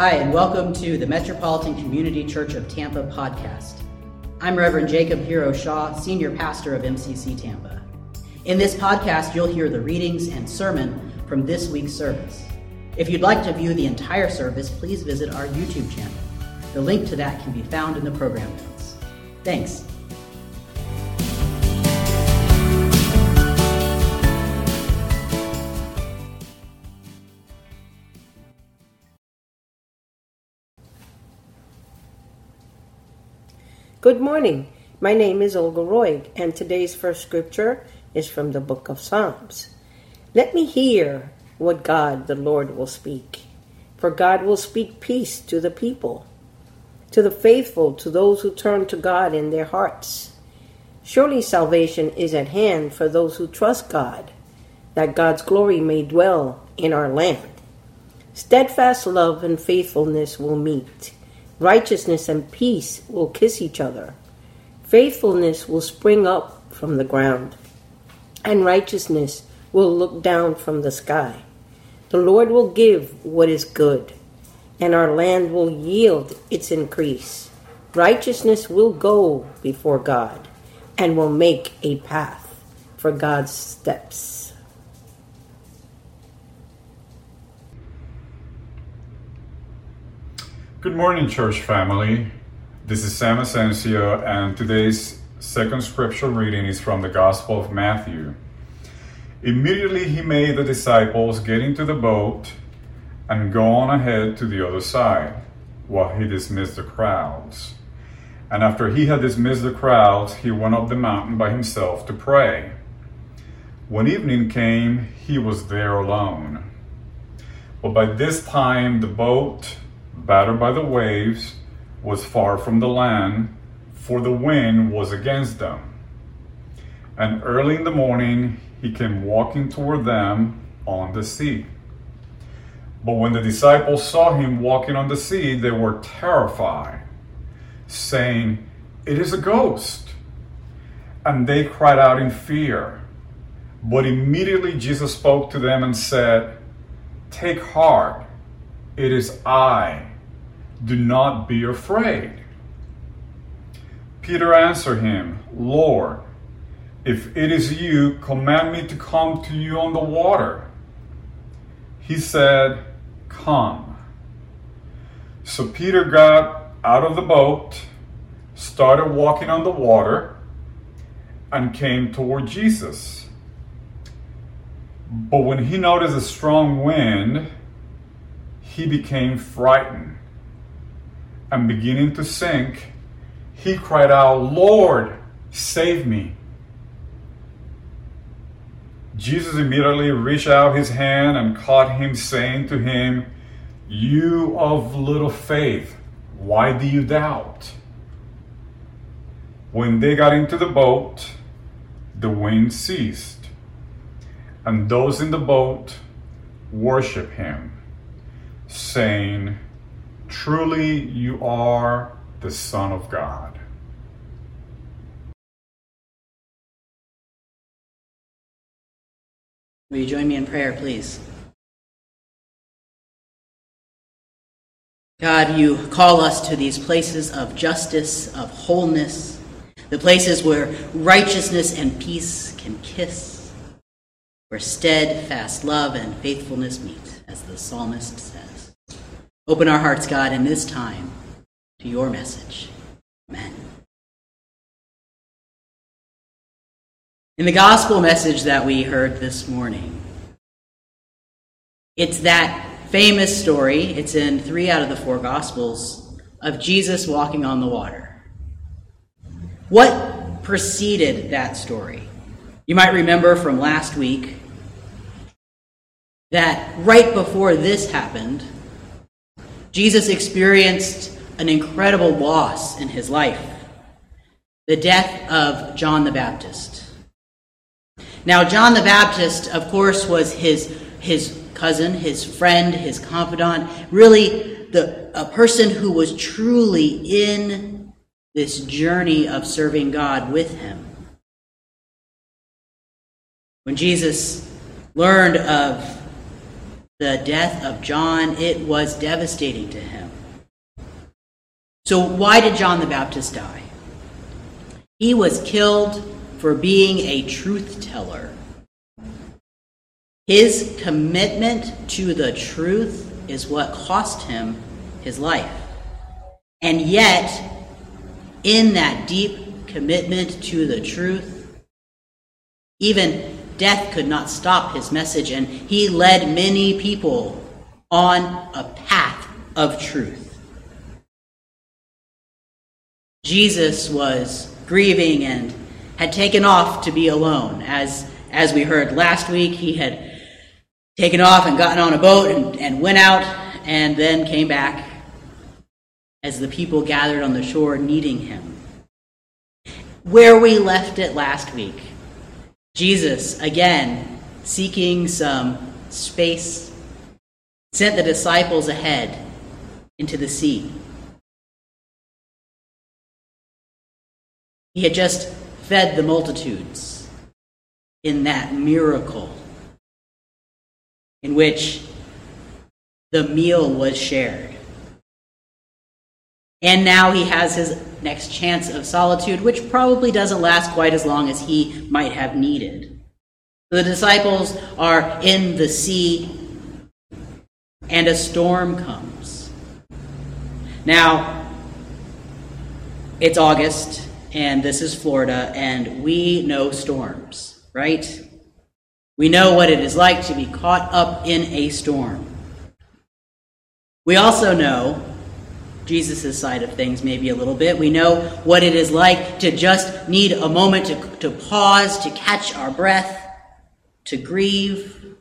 Hi, and welcome to the Metropolitan Community Church of Tampa podcast. I'm Reverend Jacob Hero Shaw, Senior Pastor of MCC Tampa. In this podcast, you'll hear the readings and sermon from this week's service. If you'd like to view the entire service, please visit our YouTube channel. The link to that can be found in the program notes. Thanks. Good morning. My name is Olga Roy, and today's first scripture is from the book of Psalms. Let me hear what God the Lord will speak. For God will speak peace to the people, to the faithful, to those who turn to God in their hearts. Surely salvation is at hand for those who trust God, that God's glory may dwell in our land. Steadfast love and faithfulness will meet Righteousness and peace will kiss each other. Faithfulness will spring up from the ground, and righteousness will look down from the sky. The Lord will give what is good, and our land will yield its increase. Righteousness will go before God and will make a path for God's steps. Good morning, church family. This is Sam Asensio, and today's second scripture reading is from the Gospel of Matthew. Immediately he made the disciples get into the boat and go on ahead to the other side while he dismissed the crowds. And after he had dismissed the crowds, he went up the mountain by himself to pray. When evening came, he was there alone. But by this time, the boat battered by the waves, was far from the land, for the wind was against them. And early in the morning he came walking toward them on the sea. But when the disciples saw him walking on the sea, they were terrified, saying, It is a ghost. And they cried out in fear. But immediately Jesus spoke to them and said, Take heart, it is I do not be afraid. Peter answered him, Lord, if it is you, command me to come to you on the water. He said, Come. So Peter got out of the boat, started walking on the water, and came toward Jesus. But when he noticed a strong wind, he became frightened and beginning to sink, he cried out, Lord, save me. Jesus immediately reached out his hand and caught him, saying to him, You of little faith, why do you doubt? When they got into the boat, the wind ceased, and those in the boat worshiped him, saying, Truly, you are the Son of God. Will you join me in prayer, please? God, you call us to these places of justice, of wholeness, the places where righteousness and peace can kiss, where steadfast love and faithfulness meet, as the psalmist said. Open our hearts, God, in this time to your message. Amen. In the gospel message that we heard this morning, it's that famous story, it's in three out of the four gospels, of Jesus walking on the water. What preceded that story? You might remember from last week that right before this happened, Jesus experienced an incredible loss in his life the death of John the Baptist. Now, John the Baptist, of course, was his, his cousin, his friend, his confidant, really the, a person who was truly in this journey of serving God with him. When Jesus learned of the death of John, it was devastating to him. So, why did John the Baptist die? He was killed for being a truth teller. His commitment to the truth is what cost him his life. And yet, in that deep commitment to the truth, even death could not stop his message, and he led many people on a path of truth. Jesus was grieving and had taken off to be alone. As, as we heard last week, he had taken off and gotten on a boat and, and went out and then came back as the people gathered on the shore needing him. Where we left it last week, Jesus, again, seeking some space, sent the disciples ahead into the sea. He had just fed the multitudes in that miracle in which the meal was shared. And now he has his next chance of solitude, which probably doesn't last quite as long as he might have needed. The disciples are in the sea, and a storm comes. Now, it's August, and this is Florida, and we know storms, right? We know what it is like to be caught up in a storm. We also know Jesus' side of things, maybe a little bit. We know what it is like to just need a moment to, to pause, to catch our breath, to grieve.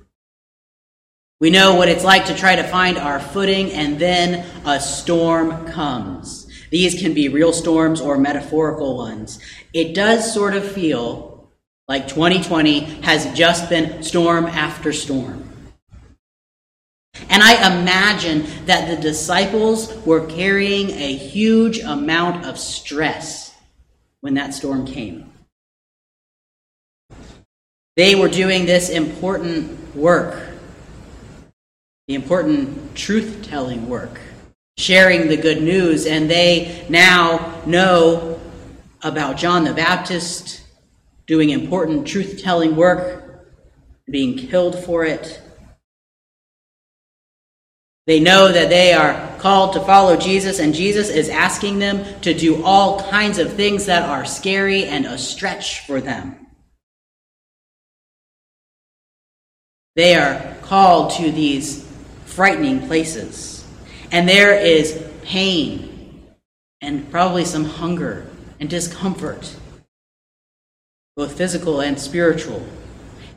We know what it's like to try to find our footing, and then a storm comes. These can be real storms or metaphorical ones. It does sort of feel like 2020 has just been storm after storm. And I imagine that the disciples were carrying a huge amount of stress when that storm came. They were doing this important work, the important truth telling work sharing the good news, and they now know about John the Baptist doing important truth telling work, being killed for it. They know that they are called to follow Jesus, and Jesus is asking them to do all kinds of things that are scary and a stretch for them. They are called to these frightening places. And there is pain and probably some hunger and discomfort, both physical and spiritual.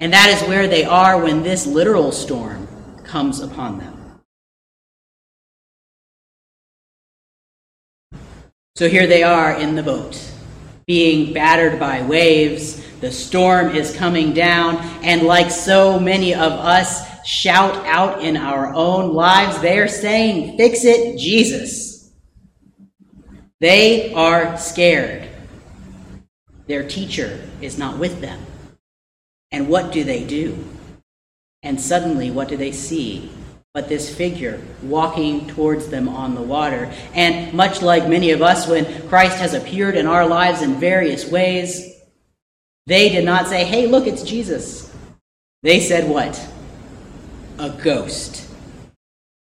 And that is where they are when this literal storm comes upon them. So here they are in the boat, being battered by waves. The storm is coming down, and like so many of us, shout out in our own lives. They are saying, Fix it, Jesus. They are scared. Their teacher is not with them. And what do they do? And suddenly, what do they see? But this figure walking towards them on the water. And much like many of us, when Christ has appeared in our lives in various ways, they did not say, Hey, look, it's Jesus. They said, What? a ghost.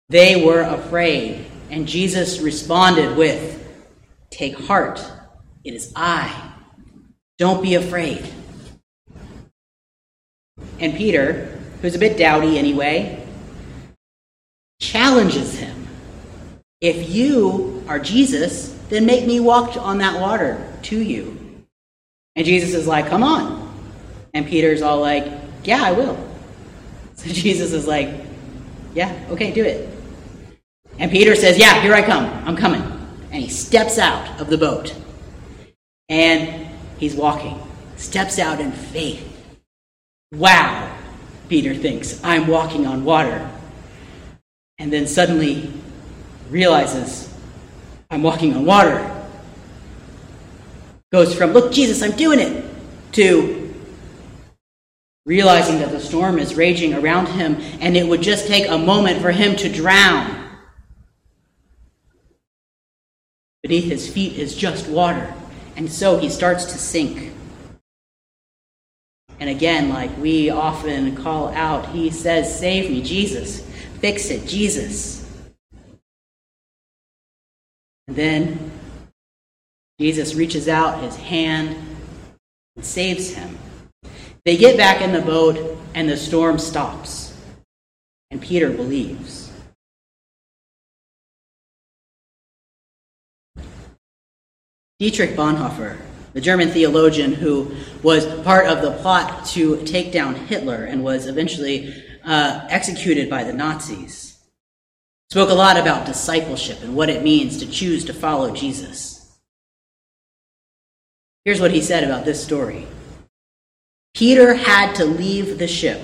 They were afraid, and Jesus responded with, Take heart, it is I. Don't be afraid. And Peter, who's a bit dowdy anyway, challenges him. If you are Jesus, then make me walk on that water to you. And Jesus is like, Come on. And Peter's all like, Yeah, I will. So Jesus is like, Yeah, okay, do it. And Peter says, Yeah, here I come. I'm coming. And he steps out of the boat. And he's walking, steps out in faith. Wow, Peter thinks, I'm walking on water. And then suddenly realizes, I'm walking on water. Goes from, Look, Jesus, I'm doing it, to, realizing that the storm is raging around him and it would just take a moment for him to drown. Beneath his feet is just water, and so he starts to sink. And again, like we often call out, he says, Save me, Jesus. Fix it, Jesus. And then Jesus reaches out his hand and saves him. They get back in the boat, and the storm stops. And Peter believes. Dietrich Bonhoeffer, the German theologian who was part of the plot to take down Hitler and was eventually uh, executed by the Nazis, spoke a lot about discipleship and what it means to choose to follow Jesus. Here's what he said about this story Peter had to leave the ship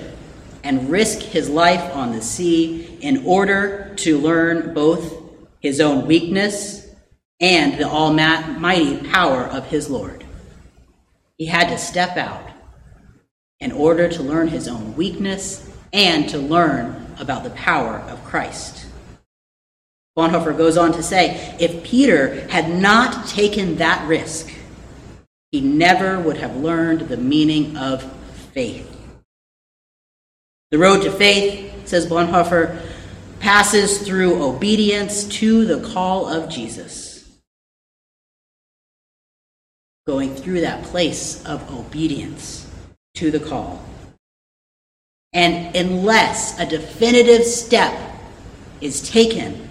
and risk his life on the sea in order to learn both his own weakness and the almighty power of his Lord. He had to step out in order to learn his own weakness and to learn about the power of Christ. Bonhoeffer goes on to say if Peter had not taken that risk, he never would have learned the meaning of faith. The road to faith, says Bonhoeffer, passes through obedience to the call of Jesus. Going through that place of obedience to the call. And unless a definitive step is taken,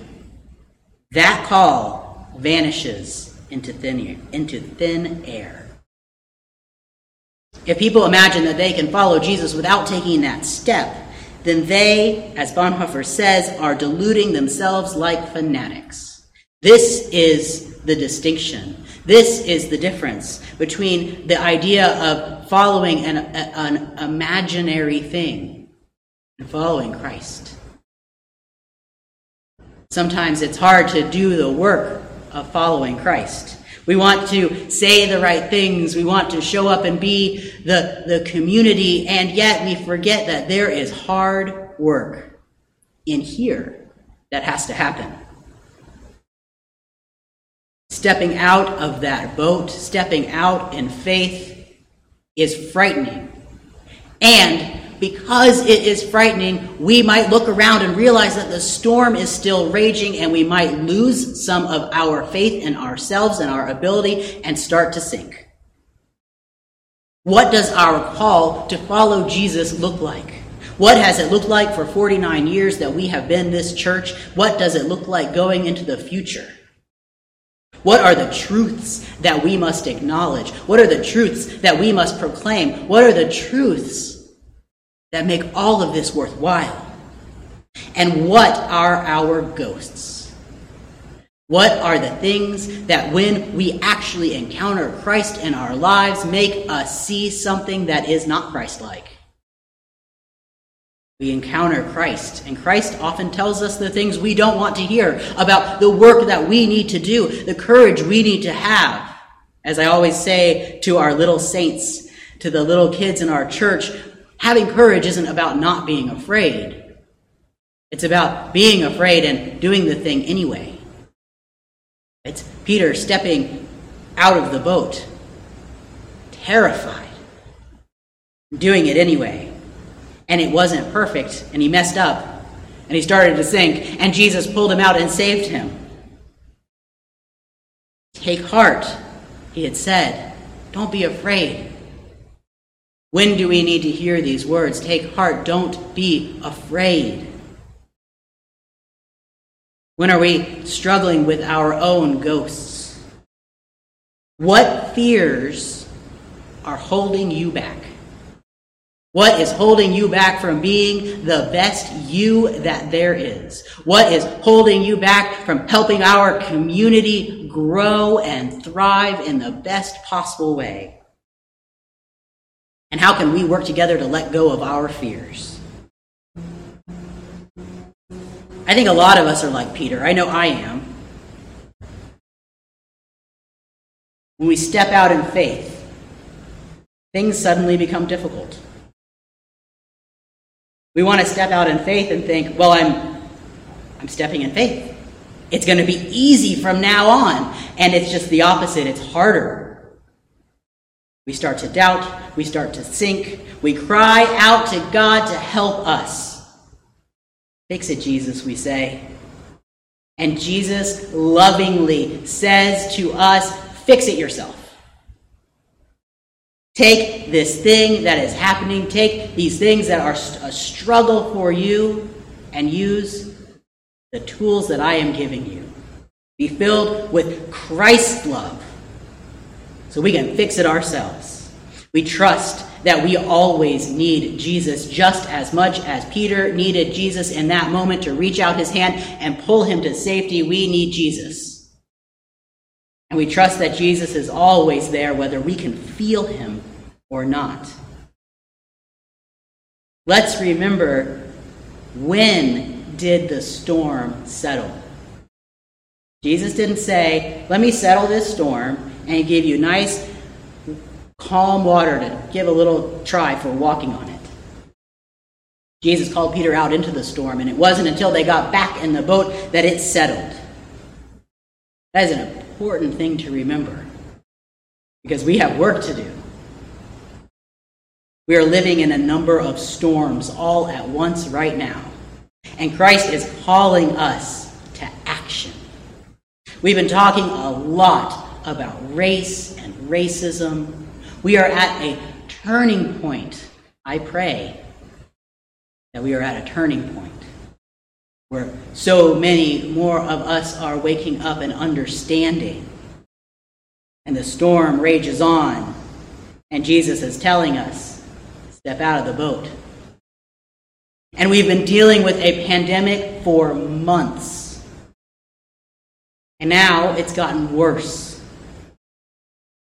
that call vanishes into thin air. Into thin air. If people imagine that they can follow Jesus without taking that step, then they, as Bonhoeffer says, are deluding themselves like fanatics. This is the distinction. This is the difference between the idea of following an, an imaginary thing and following Christ. Sometimes it's hard to do the work of following Christ. We want to say the right things. We want to show up and be the, the community. And yet we forget that there is hard work in here that has to happen. Stepping out of that boat, stepping out in faith is frightening. And because it is frightening, we might look around and realize that the storm is still raging and we might lose some of our faith in ourselves and our ability and start to sink. What does our call to follow Jesus look like? What has it looked like for 49 years that we have been this church? What does it look like going into the future? What are the truths that we must acknowledge? What are the truths that we must proclaim? What are the truths that make all of this worthwhile? And what are our ghosts? What are the things that when we actually encounter Christ in our lives make us see something that is not Christ like? We encounter Christ, and Christ often tells us the things we don't want to hear about the work that we need to do, the courage we need to have. As I always say to our little saints, to the little kids in our church, having courage isn't about not being afraid. It's about being afraid and doing the thing anyway. It's Peter stepping out of the boat, terrified, doing it anyway. And it wasn't perfect, and he messed up, and he started to sink, and Jesus pulled him out and saved him. Take heart, he had said. Don't be afraid. When do we need to hear these words? Take heart, don't be afraid. When are we struggling with our own ghosts? What fears are holding you back? What is holding you back from being the best you that there is? What is holding you back from helping our community grow and thrive in the best possible way? And how can we work together to let go of our fears? I think a lot of us are like Peter. I know I am. When we step out in faith, things suddenly become difficult. We want to step out in faith and think, well, I'm, I'm stepping in faith. It's going to be easy from now on. And it's just the opposite. It's harder. We start to doubt. We start to sink. We cry out to God to help us. Fix it, Jesus, we say. And Jesus lovingly says to us, fix it yourself. Take this thing that is happening, take these things that are a struggle for you, and use the tools that I am giving you. Be filled with Christ's love so we can fix it ourselves. We trust that we always need Jesus just as much as Peter needed Jesus in that moment to reach out his hand and pull him to safety. We need Jesus. We trust that Jesus is always there, whether we can feel him or not. Let's remember when did the storm settle? Jesus didn't say, Let me settle this storm, and he gave you nice, calm water to give a little try for walking on it. Jesus called Peter out into the storm, and it wasn't until they got back in the boat that it settled. That is an important thing to remember because we have work to do. We are living in a number of storms all at once right now. And Christ is calling us to action. We've been talking a lot about race and racism. We are at a turning point. I pray that we are at a turning point where so many more of us are waking up and understanding. And the storm rages on. And Jesus is telling us step out of the boat. And we've been dealing with a pandemic for months. And now it's gotten worse.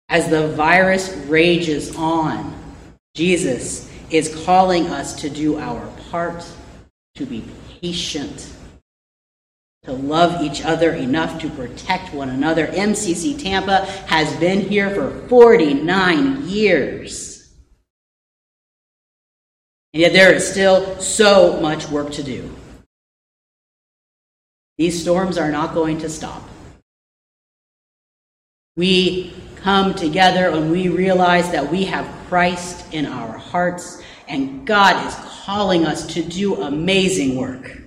As the virus rages on, Jesus is calling us to do our part, to be patient, to love each other enough to protect one another. MCC Tampa has been here for 49 years. And yet there is still so much work to do. These storms are not going to stop. We come together and we realize that we have Christ in our hearts and God is calling us to do amazing work.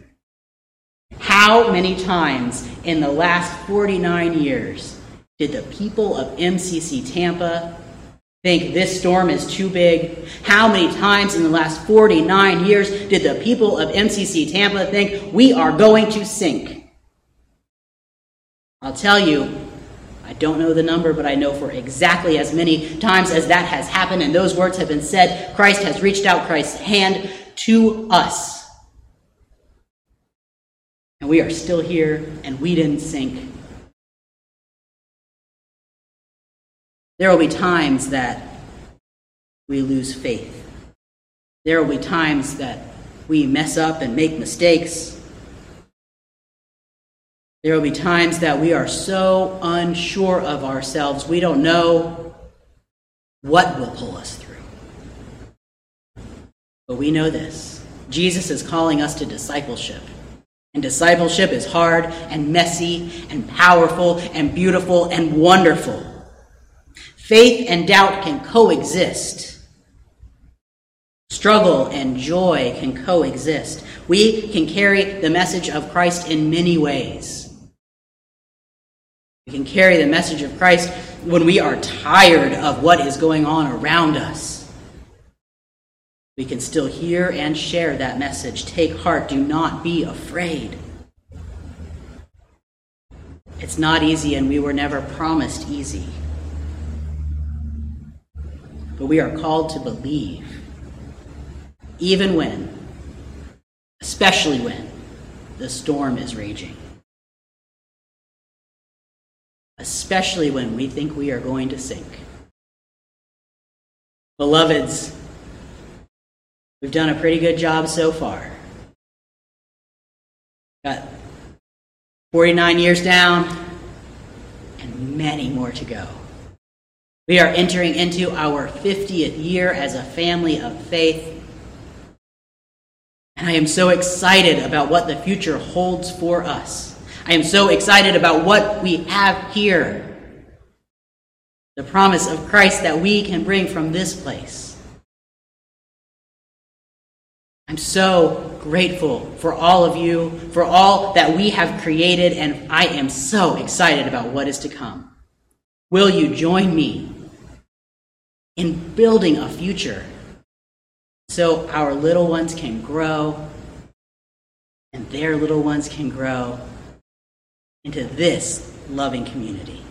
How many times in the last 49 years did the people of MCC Tampa think this storm is too big? How many times in the last 49 years did the people of MCC Tampa think we are going to sink? I'll tell you, I don't know the number, but I know for exactly as many times as that has happened and those words have been said, Christ has reached out Christ's hand to us. And we are still here and we didn't sink. There will be times that we lose faith. There will be times that we mess up and make mistakes. There will be times that we are so unsure of ourselves, we don't know what will pull us through. But we know this Jesus is calling us to discipleship. And discipleship is hard and messy and powerful and beautiful and wonderful. Faith and doubt can coexist. Struggle and joy can coexist. We can carry the message of Christ in many ways. We can carry the message of Christ when we are tired of what is going on around us. We can still hear and share that message. Take heart, do not be afraid. It's not easy, and we were never promised easy. But we are called to believe, even when, especially when, the storm is raging. Especially when we think we are going to sink. Beloveds, we've done a pretty good job so far. Got 49 years down and many more to go. We are entering into our 50th year as a family of faith. And I am so excited about what the future holds for us. I am so excited about what we have here. The promise of Christ that we can bring from this place. I'm so grateful for all of you, for all that we have created, and I am so excited about what is to come. Will you join me in building a future so our little ones can grow and their little ones can grow into this loving community?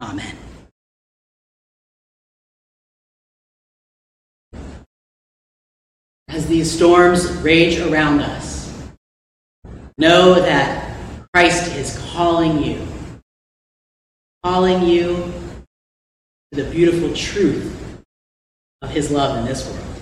Amen. as these storms rage around us, know that Christ is calling you, calling you to the beautiful truth of his love in this world.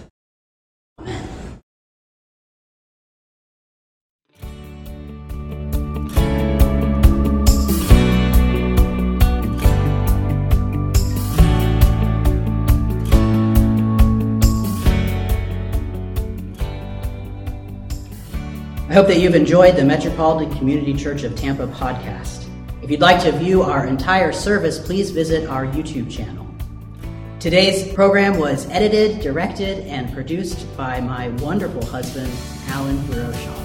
I hope that you've enjoyed the Metropolitan Community Church of Tampa podcast. If you'd like to view our entire service, please visit our YouTube channel. Today's program was edited, directed, and produced by my wonderful husband, Alan Hero Shaw.